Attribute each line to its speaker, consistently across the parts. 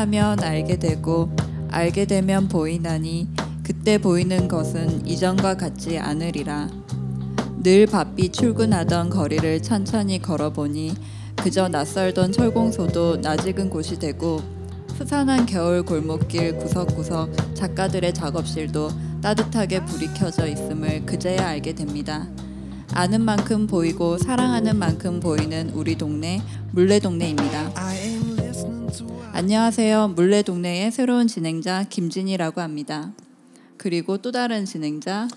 Speaker 1: 사랑하면 알게 되고 알게 되면 보이나니 그때 보이는 것은 이전과 같지 않으리라. 늘 바삐 출근하던 거리를 천천히 걸어보니 그저 낯설던 철공소도 낯익은 곳이 되고 스산한 겨울 골목길 구석구석 작가들의 작업실도 따뜻하게 불이 켜져 있음을 그제야 알게 됩니다. 아는 만큼 보이고 사랑하는 만큼 보이는 우리 동네 물레 동네입니다. 안녕하세요. 물레 동네의 새로운 진행자 김진이라고 합니다. 그리고 또 다른 진행자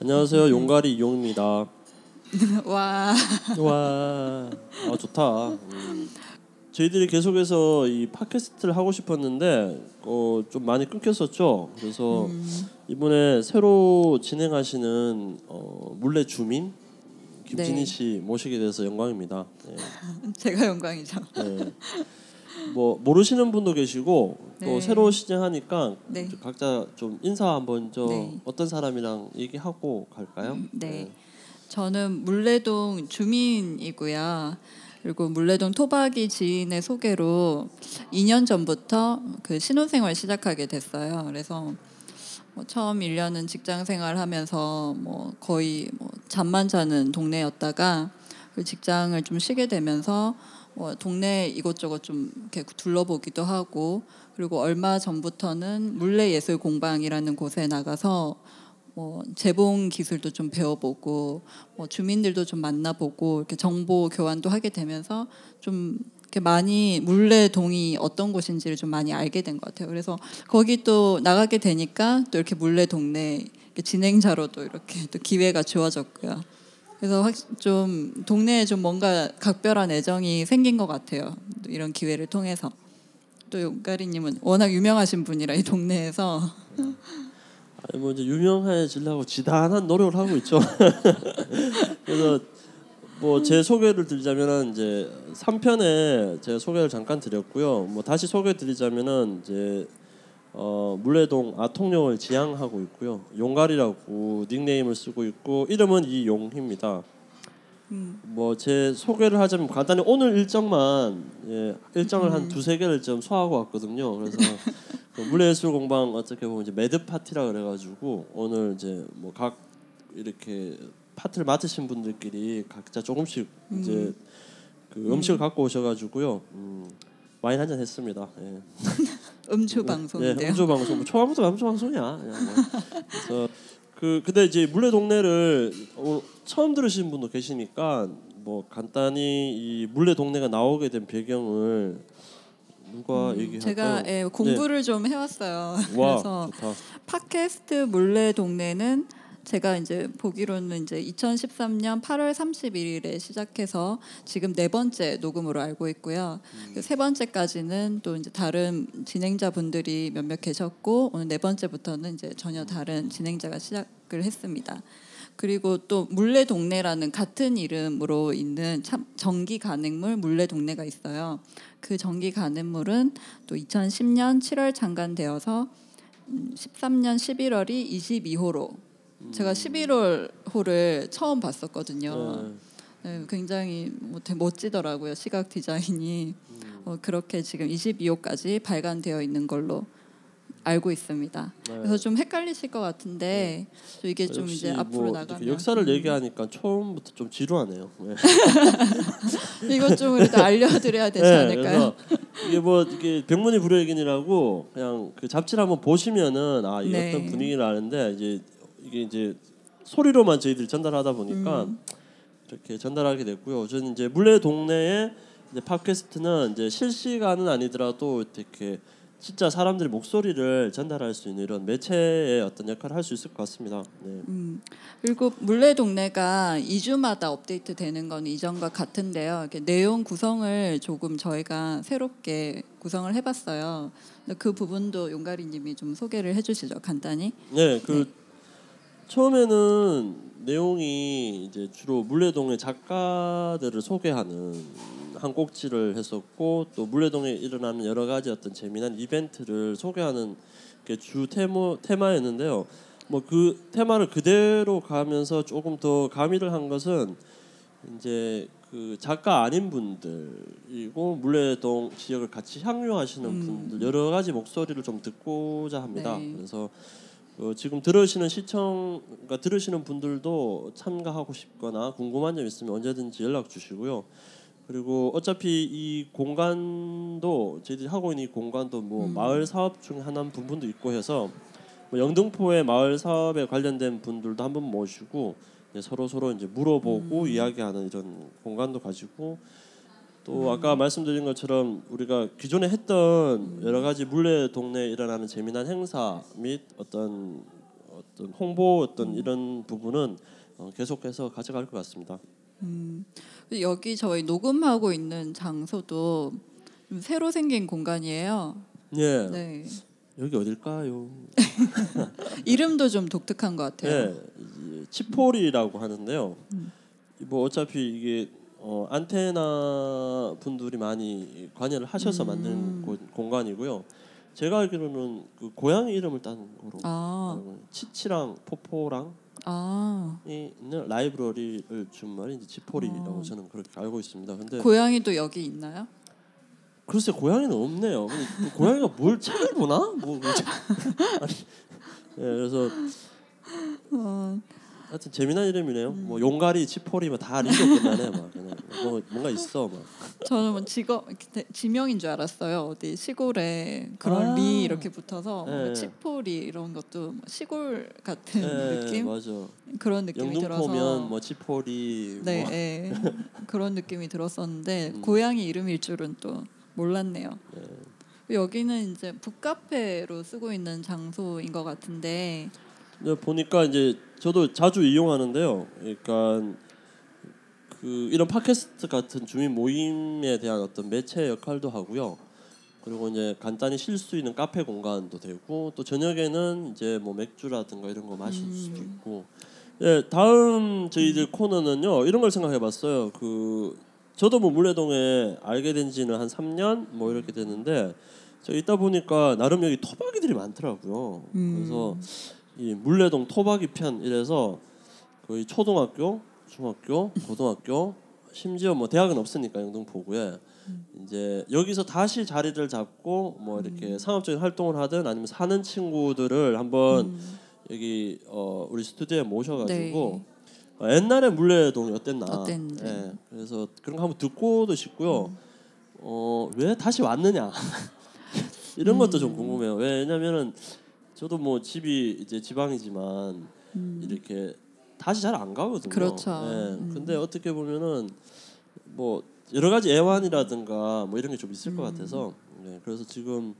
Speaker 2: 안녕하세요 용가리 이용입니다.
Speaker 1: 와
Speaker 2: 와, 아 좋다. 음. 저희들이 계속해서 이 팟캐스트를 하고 싶었는데 어, 좀 많이 끊겼었죠. 그래서 이번에 새로 진행하시는 어, 물레 주민 김진희
Speaker 1: 네.
Speaker 2: 씨 모시게 돼서 영광입니다. 네.
Speaker 1: 제가 영광이죠.
Speaker 2: 네. 뭐 모르시는 분도 계시고 또
Speaker 1: 네.
Speaker 2: 새로 시작하니까
Speaker 1: 네.
Speaker 2: 각자 좀 인사 한번 저
Speaker 1: 네.
Speaker 2: 어떤 사람이랑 얘기하고 갈까요?
Speaker 1: 네. 저는 물레동 주민이고요. 그리고 물레동 토박이 지인의 소개로 2년 전부터 그 신혼생활 시작하게 됐어요. 그래서 뭐 처음 1년은 직장 생활하면서 뭐 거의 뭐 잠만 자는 동네였다가 그 직장을 좀 쉬게 되면서 뭐 동네 이곳저곳 좀 이렇게 둘러보기도 하고 그리고 얼마 전부터는 물레 예술 공방이라는 곳에 나가서 뭐 재봉 기술도 좀 배워보고 뭐 주민들도 좀 만나보고 이렇게 정보 교환도 하게 되면서 좀 이렇게 많이 물레동이 어떤 곳인지를 좀 많이 알게 된 것 같아요. 그래서 거기 또 나가게 되니까 또 이렇게 물레 동네 진행자로도 이렇게 또 기회가 주어졌고요. 그래서 확 좀 동네에 좀 뭔가 각별한 애정이 생긴 것 같아요. 또 이런 기회를 통해서 또 용가리님은 워낙 유명하신 분이라 이 동네에서
Speaker 2: 아니 뭐 이제 유명해지려고 지단한 노력을 하고 있죠. 그래서 뭐 제 소개를 드리자면은 이제 3편에 제가 소개를 잠깐 드렸고요. 뭐 다시 소개 드리자면은 이제 어 문래동 아통령을 지향하고 있고요. 용가리라고 닉네임을 쓰고 있고 이름은 이용희입니다. 뭐제 소개를 하자면 간단히 오늘 일정만 예, 일정을 한 두세 개를 좀 소화하고 왔거든요. 그래서 그 문래예술 공방 어떻게 보면 이제 mad 파티라 그래가지고 오늘 이제 뭐 각 이렇게 파트를 맡으신 분들끼리 각자 조금씩 이제 그 음식을 갖고 오셔가지고요. 음, 와인 한 잔 했습니다. 예.
Speaker 1: 음주
Speaker 2: 예,
Speaker 1: 방송인데요.
Speaker 2: 음주 방송. 뭐 초반부터 음주 방송이야. 그냥 뭐. 그래서 그 근데 이제 물레 동네를 어, 처음 들으신 분도 계시니까 뭐 간단히 이 물레 동네가 나오게 된 배경을 누가 얘기할까요?
Speaker 1: 음, 제가 예, 공부를 좀 해왔어요.
Speaker 2: 네. 와
Speaker 1: 그래서
Speaker 2: 좋다.
Speaker 1: 팟캐스트 몰래 동네는 제가 이제 보기로는 이제 2013년 8월 31일에 시작해서 지금 네 번째 녹음으로 알고 있고요.
Speaker 2: 음.
Speaker 1: 그 세 번째까지는 또 이제 다른 진행자 분들이 몇몇 계셨고 오늘 네 번째부터는 이제 전혀 다른 진행자가 시작을 했습니다. 그리고 또 물레 동네라는 같은 이름으로 있는 참 전기 간행물 물레 동네가 있어요. 그 전기 간행물은 또 2010년 7월 창간되어서 음, 13년 11월이 22호로 제가 11월 호를 처음 봤었거든요.
Speaker 2: 네.
Speaker 1: 네, 굉장히 뭐 되게 멋지더라고요. 시각 디자인이 어, 그렇게 지금 22호까지 발간되어 있는 걸로 알고 있습니다.
Speaker 2: 네.
Speaker 1: 그래서 좀 헷갈리실 것 같은데 또 이게 좀 이제 앞으로
Speaker 2: 뭐
Speaker 1: 나가면
Speaker 2: 이렇게 역사를 얘기하니까 처음부터 좀 지루하네요. 네.
Speaker 1: 이건 좀 그래도 알려드려야 되지
Speaker 2: 네,
Speaker 1: 않을까요?
Speaker 2: 이게 뭐 이게 병문이 불여일견이라고 그냥 그 잡지를 한번 보시면은 아 이게
Speaker 1: 네.
Speaker 2: 어떤 분위기를 아는데 이제 이게 이제 소리로만 저희들이 전달하다 보니까
Speaker 1: 음.
Speaker 2: 이렇게 전달하게 됐고요. 저는 이제 물레 동네의 이제 팟캐스트는 이제 실시간은 아니더라도 이렇게 진짜 사람들의 목소리를 전달할 수 있는 이런 매체의 어떤 역할을 할 수 있을 것 같습니다. 네.
Speaker 1: 음, 그리고 물레 동네가 2주마다 업데이트 되는 건 이전과 같은데요. 이렇게 내용 구성을 조금 저희가 새롭게 구성을 해봤어요. 그 부분도 용가리님이 좀 소개를 해주시죠, 간단히.
Speaker 2: 네, 그 처음에는 내용이 이제 주로 물레동의 작가들을 소개하는 한 꼭지를 했었고 또 물레동에 일어나는 여러 가지 어떤 재미난 이벤트를 소개하는 게 주 테마 테마였는데요. 뭐 그 테마를 그대로 가면서 조금 더 가미를 한 것은 이제 그 작가 아닌 분들이고 물레동 지역을 같이 향유하시는 분들 여러 가지 목소리를 좀 듣고자 합니다.
Speaker 1: 네.
Speaker 2: 그래서 어, 지금 들으시는 시청, 그러니까 들으시는 분들도 참가하고 싶거나 궁금한 점 있으면 언제든지 연락 주시고요. 그리고 어차피 이 공간도 저희들이 하고 있는 이 공간도 뭐 마을 사업 중에 하나 부분도 있고 해서 뭐 영등포의 마을 사업에 관련된 분들도 한번 모시고 서로 서로 이제 물어보고 이야기하는 이런 공간도 가지고 또 아까 말씀드린 것처럼 우리가 기존에 했던 여러 가지 물레 동네에 일어나는 재미난 행사 및 어떤 어떤 홍보 어떤 이런 부분은 어, 계속해서 가져갈 것 같습니다.
Speaker 1: 여기 저희 녹음하고 있는 장소도 좀 새로 생긴 공간이에요.
Speaker 2: 예,
Speaker 1: 네.
Speaker 2: 여기 어딜까요?
Speaker 1: 이름도 좀 독특한 것 같아요.
Speaker 2: 예, 이 치폴이라고 하는데요. 뭐 어차피 이게 어, 안테나 분들이 많이 관여를 하셔서 만든 고- 공간이고요. 제가 알기로는 그 고양이 이름을 딴 거로
Speaker 1: 아.
Speaker 2: 치치랑 포포랑
Speaker 1: 아,
Speaker 2: 이 있는 라이브러리를 준 말이 이제 지포리라고 저는 그렇게 알고 있습니다. 근데
Speaker 1: 고양이도 여기 있나요?
Speaker 2: 글쎄 고양이는 없네요. 근데 그 고양이가 뭘 책을 보나? 뭐, 뭐 책- 아니, 예, 그래서
Speaker 1: 어,
Speaker 2: 하여튼 재미난 이름이네요. 뭐 용가리, 치포리 뭐다 리로 끝나네. 막 그냥 뭐 뭔가 있어. 막.
Speaker 1: 저는 뭐 직업 지명인 줄 알았어요. 어디 시골에 그런
Speaker 2: 아.
Speaker 1: 리 이렇게 붙어서
Speaker 2: 네.
Speaker 1: 뭔가 치포리 이런 것도 뭐 시골 같은
Speaker 2: 예,
Speaker 1: 느낌
Speaker 2: 맞아.
Speaker 1: 그런 느낌이 들어서
Speaker 2: 영등포면 뭐 치포리
Speaker 1: 네,
Speaker 2: 뭐
Speaker 1: 예. 그런 느낌이 들었었는데
Speaker 2: 음.
Speaker 1: 고양이 이름일 줄은 또 몰랐네요.
Speaker 2: 네.
Speaker 1: 여기는 이제 북카페로 쓰고 있는 장소인 것 같은데
Speaker 2: 근데 보니까 이제 저도 자주 이용하는데요. 그러니까 그 이런 팟캐스트 같은 주민 모임에 대한 어떤 매체 역할도 하고요. 그리고 이제 간단히 쉴 수 있는 카페 공간도 되고 또 저녁에는 이제 뭐 맥주라든가 이런 거 마실 수도 있고. 예, 다음 저희들 코너는요. 이런 걸 생각해 봤어요. 그 저도 뭐 물레동에 알게 된 지는 한 3년 뭐 이렇게 됐는데 저 있다 보니까 나름 여기 토박이들이 많더라고요. 그래서 이 물레동 토박이 편 이래서 거의 초등학교, 중학교, 고등학교, 심지어 뭐 대학은 없으니까 영등포구에 이제 여기서 다시 자리를 잡고 뭐 이렇게 상업적인 활동을 하든 아니면 사는 친구들을 한번 여기 어 우리 스튜디오에 모셔가지고 어, 옛날에 물레동이 어땠나?
Speaker 1: 어땠는지.
Speaker 2: 예, 그래서 그런 거 한번 듣고도 싶고요. 어왜 다시 왔느냐? 이런 것도 좀 궁금해요. 왜냐면은 저도 뭐 집이 이제 지방이지만 이렇게 다시 잘 안 가거든요.
Speaker 1: 그렇죠.
Speaker 2: 예,
Speaker 1: 음.
Speaker 2: 근데 어떻게 보면은 뭐 여러 가지 애환이라든가 뭐 이런 게 좀 있을 것
Speaker 1: 음.
Speaker 2: 같아서 네, 그래서 지금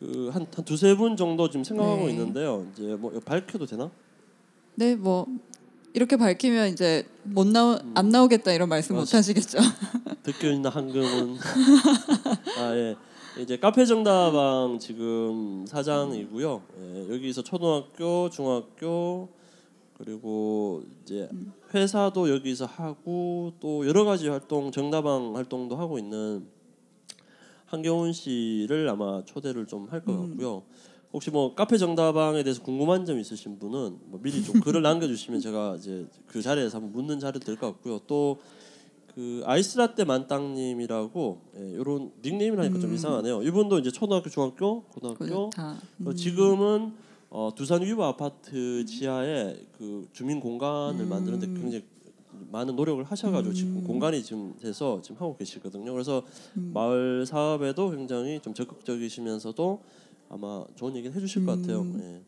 Speaker 2: 그 한 한 두세 분 정도 지금 생각하고
Speaker 1: 네.
Speaker 2: 있는데요. 이제 뭐 밝혀도 되나?
Speaker 1: 네, 뭐 이렇게 밝히면 이제 못 나오 안 나오겠다 이런 말씀 못
Speaker 2: 맞아.
Speaker 1: 하시겠죠.
Speaker 2: 듣고 있는 한금은 아 예. 이제 카페 정다방 지금 사장이고요. 예, 여기서 초등학교, 중학교 그리고 이제 회사도 여기서 하고 또 여러 가지 활동 정다방 활동도 하고 있는 한경훈 씨를 아마 초대를 좀 할 것 같고요. 혹시 뭐 카페 정다방에 대해서 궁금한 점 있으신 분은 뭐 미리 좀 글을 남겨주시면 제가 이제 그 자리에서 한번 묻는 자리도 될 것 같고요. 또 그 아이스라떼 만땅님이라고 예, 이런 닉네임이라니까 좀 이상하네요. 이분도 이제 초등학교, 중학교, 고등학교
Speaker 1: 다
Speaker 2: 어, 지금은 어, 두산 위브 아파트 지하에 그 주민 공간을 만드는데 굉장히 많은 노력을 하셔가지고 지금 공간이 지금 돼서 지금 하고 계시거든요. 그래서 마을 사업에도 굉장히 좀 적극적이시면서도 아마 좋은 얘기를 해주실 것 같아요. 예.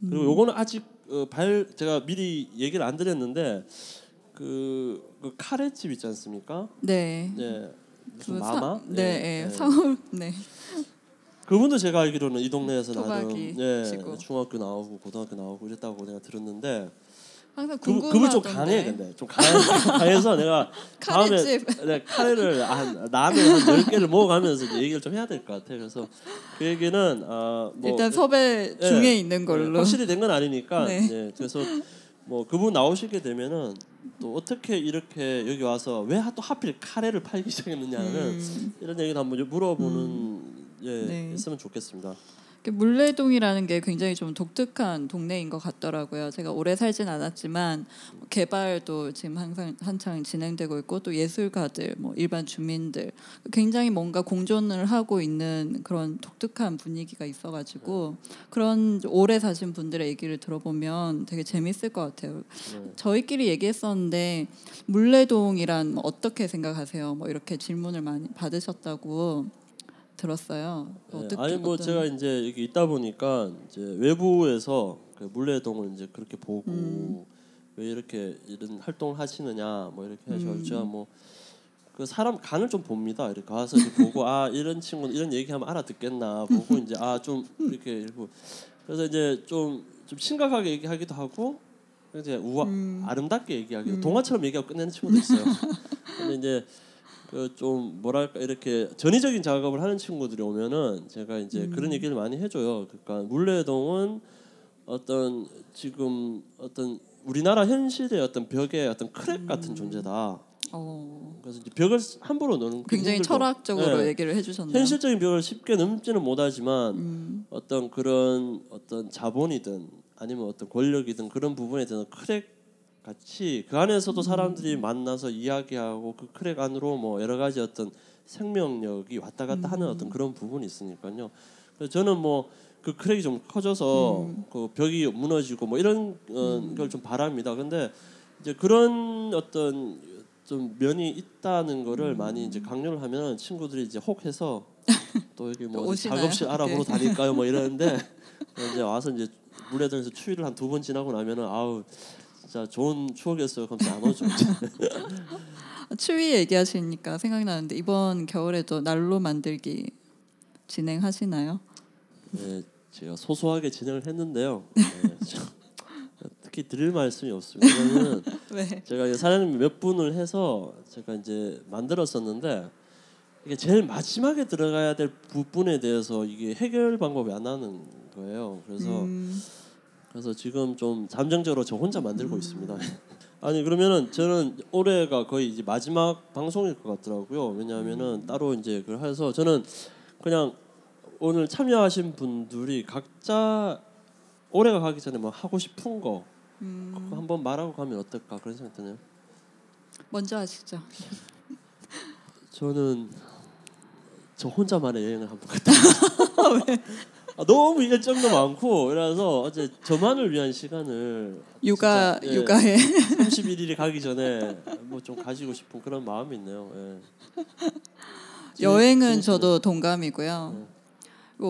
Speaker 2: 그리고 요거는 아직 어, 발 제가 미리 얘기를 안 드렸는데 그, 그 카레집 있지 않습니까?
Speaker 1: 네.
Speaker 2: 네.
Speaker 1: 그
Speaker 2: 마마?
Speaker 1: 사, 네,
Speaker 2: 예,
Speaker 1: 예,
Speaker 2: 예.
Speaker 1: 서울 네.
Speaker 2: 그분도 제가 알기로는 이 동네에서 나름 예,
Speaker 1: 시고.
Speaker 2: 중학교 나오고 고등학교 나오고 이랬다고 내가 들었는데
Speaker 1: 항상
Speaker 2: 그,
Speaker 1: 궁금하던데.
Speaker 2: 그분 좀 강해 근데 좀 강해, 강해 서 내가 다음에. 네, 카레를 한 라면 한 10개를 먹어가면서 얘기를 좀 해야 될 것 같아. 그래서 그 얘기는 아, 뭐
Speaker 1: 일단 섭외
Speaker 2: 예,
Speaker 1: 중에 있는
Speaker 2: 예,
Speaker 1: 걸로.
Speaker 2: 확실히 된 건 아니니까
Speaker 1: 네.
Speaker 2: 예, 그래서 뭐 그분 나오시게 되면은 또 어떻게 이렇게 여기 와서 왜 또 하필 카레를 팔기 시작했느냐는
Speaker 1: 음.
Speaker 2: 이런 얘기도 한번 좀 물어보는 예
Speaker 1: 네.
Speaker 2: 했으면 좋겠습니다.
Speaker 1: 물레동이라는 게 굉장히 좀 독특한 동네인 것 같더라고요. 제가 오래 살진 않았지만 개발도 지금 항상 한창 진행되고 있고 또 예술가들, 뭐 일반 주민들 굉장히 뭔가 공존을 하고 있는 그런 독특한 분위기가 있어가지고 그런 오래 사신 분들의 얘기를 들어보면 되게 재밌을 것 같아요.
Speaker 2: 네.
Speaker 1: 저희끼리 얘기했었는데 물레동이란 뭐 어떻게 생각하세요? 뭐 이렇게 질문을 많이 받으셨다고. 들었어요.
Speaker 2: 네,
Speaker 1: 어떻게,
Speaker 2: 아니 뭐
Speaker 1: 어떤-
Speaker 2: 제가 이제 여기 있다 보니까 이제 외부에서 그 물레동을 이제 그렇게 보고
Speaker 1: 음.
Speaker 2: 왜 이렇게 이런 활동을 하시느냐 뭐 이렇게 해서
Speaker 1: 음.
Speaker 2: 제가 뭐 그 사람 간을 좀 봅니다. 이렇게 가서 이렇게 보고 아 이런 친구는 이런 얘기하면 알아듣겠나 보고 이제 아 좀 이렇게 읽고 그래서 이제 좀좀 심각하게 얘기하기도 하고 이제 우아
Speaker 1: 음.
Speaker 2: 아름답게 얘기하기도 동화처럼 얘기하고 끝내는 친구도 있어요. 근데 이제 그 좀 뭐랄까 이렇게 전위적인 작업을 하는 친구들이 오면은 제가 이제 그런 얘기를 많이 해줘요. 그러니까 문래동은 어떤 지금 어떤 우리나라 현실의 어떤 벽의 어떤 crack 같은 존재다.
Speaker 1: 어,
Speaker 2: 그래서 이제 벽을 함부로 넘는 게
Speaker 1: 굉장히. 철학적으로
Speaker 2: 네.
Speaker 1: 얘기를 해주셨네요.
Speaker 2: 현실적인 벽을 쉽게 넘지는 못하지만
Speaker 1: 음,
Speaker 2: 어떤 그런 어떤 자본이든 아니면 어떤 권력이든 그런 부분에 대한 crack 같이 그 안에서도 사람들이 만나서 이야기하고 그 crack 안으로 뭐 여러 가지 어떤 생명력이 왔다 갔다 하는 어떤 그런 부분이 있으니까요. 그래서 저는 뭐 그 crack이 좀 커져서 그 벽이 무너지고 뭐 이런 어, 걸좀 바랍니다. 근데 이제 그런 어떤 좀 면이 있다는 거를 많이 이제 강요를 하면 친구들이 이제 혹해서 또 여기 뭐? 작업실 알아보러
Speaker 1: 네.
Speaker 2: 다닐까요? 뭐 이러는데 이제 와서 이제 물레동에서 추위를 한 두 번 지나고 나면은 아우 진짜 좋은 추억이었어요. 그럼 안 오죠.
Speaker 1: 추위 얘기하시니까 생각나는데 이번 겨울에도 난로 만들기 진행하시나요?
Speaker 2: 네, 제가 소소하게 진행을 했는데요. 네, 참, 특히 드릴 말씀이 없습니다. 왜냐면
Speaker 1: 네.
Speaker 2: 제가 사장님 몇 분을 해서 제가 이제 만들었었는데 이게 제일 마지막에 들어가야 될 부분에 대해서 이게 해결 방법이 안 나는 거예요. 그래서
Speaker 1: 음,
Speaker 2: 그래서 지금 좀 잠정적으로 저 혼자 만들고 있습니다. 아니 그러면은 저는 올해가 거의 이제 마지막 방송일 것 같더라고요. 왜냐하면은 따로 이제 그걸 해서 저는 그냥 오늘 참여하신 분들이 각자 올해가 가기 전에 뭐 하고 싶은 거 그거 한번 말하고 가면 어떨까 그런 생각 드네요.
Speaker 1: 먼저 하시죠.
Speaker 2: 저는 저 혼자만의 여행을 한번 갔다 왔어요. 아, 너무 일정도 많고 그래서 어제 저만을 위한 시간을
Speaker 1: 육아
Speaker 2: 진짜, 예.
Speaker 1: 육아에
Speaker 2: 31일이 가기 전에 뭐 좀 가지고 싶은 그런 마음이 있네요. 예.
Speaker 1: 여행은 저도 동감이고요.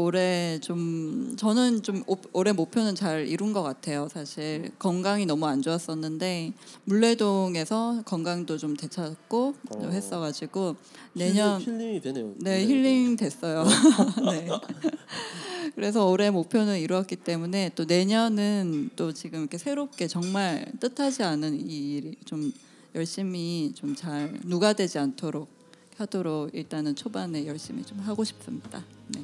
Speaker 1: 올해 좀 저는 좀 오- 올해 목표는 잘 이룬 것 같아요. 사실 건강이 너무 안 좋았었는데 문래동에서 건강도 좀 되찾고 좀
Speaker 2: 어.
Speaker 1: 했어가지고 내년
Speaker 2: 힐링, 힐링 이 되네요.
Speaker 1: 네 힐링 됐어요. 네. 그래서 올해 목표는 이루었기 때문에 또 내년은 또 지금 이렇게 새롭게 정말 뜻하지 않은 이 일이 좀 열심히 좀 잘 누가 되지 않도록 하도록 일단은 초반에 열심히 좀 하고 싶습니다. 네.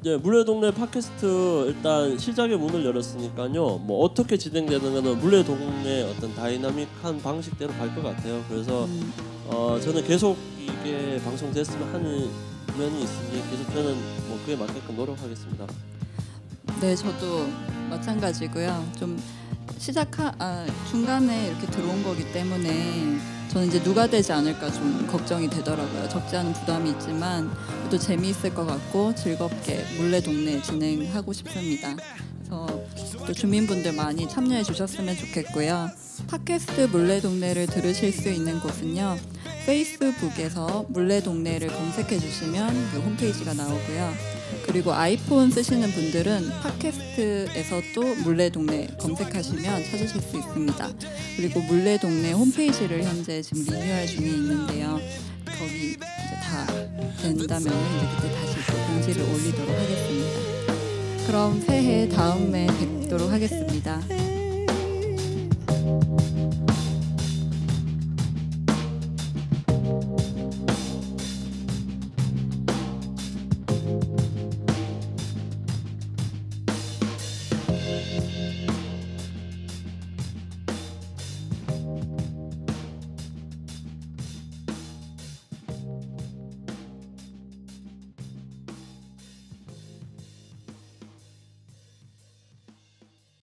Speaker 2: 이제 문래동네 팟캐스트 일단 시작의 문을 열었으니까요. 뭐 어떻게 진행되는 거는 문래동네 어떤 다이나믹한 방식대로 갈 것 같아요. 그래서
Speaker 1: 음,
Speaker 2: 어, 저는 계속 이게 방송됐으면 하는 면이 있으니 계속 저는 뭐 그에 맞게끔 노력하겠습니다.
Speaker 1: 네, 저도 마찬가지고요. 좀 시작하 아, 중간에 이렇게 들어온 거기 때문에 저는 이제 누가 되지 않을까 좀 걱정이 되더라고요. 적지 않은 부담이 있지만 또 재미있을 것 같고 즐겁게 물레 동네 진행하고 싶습니다. 그래서 또 주민분들 많이 참여해 주셨으면 좋겠고요. 팟캐스트 물레 동네를 들으실 수 있는 곳은요. 페이스북에서 물레 동네를 검색해 주시면 그 홈페이지가 나오고요. 그리고 아이폰 쓰시는 분들은 팟캐스트에서도 물레 동네 검색하시면 찾으실 수 있습니다. 그리고 물레 동네 홈페이지를 현재 지금 리뉴얼 중에 있는데요. 거기 된다면 이제 그때 다시 또 공지를 올리도록 하겠습니다. 그럼 새해 다음에 뵙도록 하겠습니다.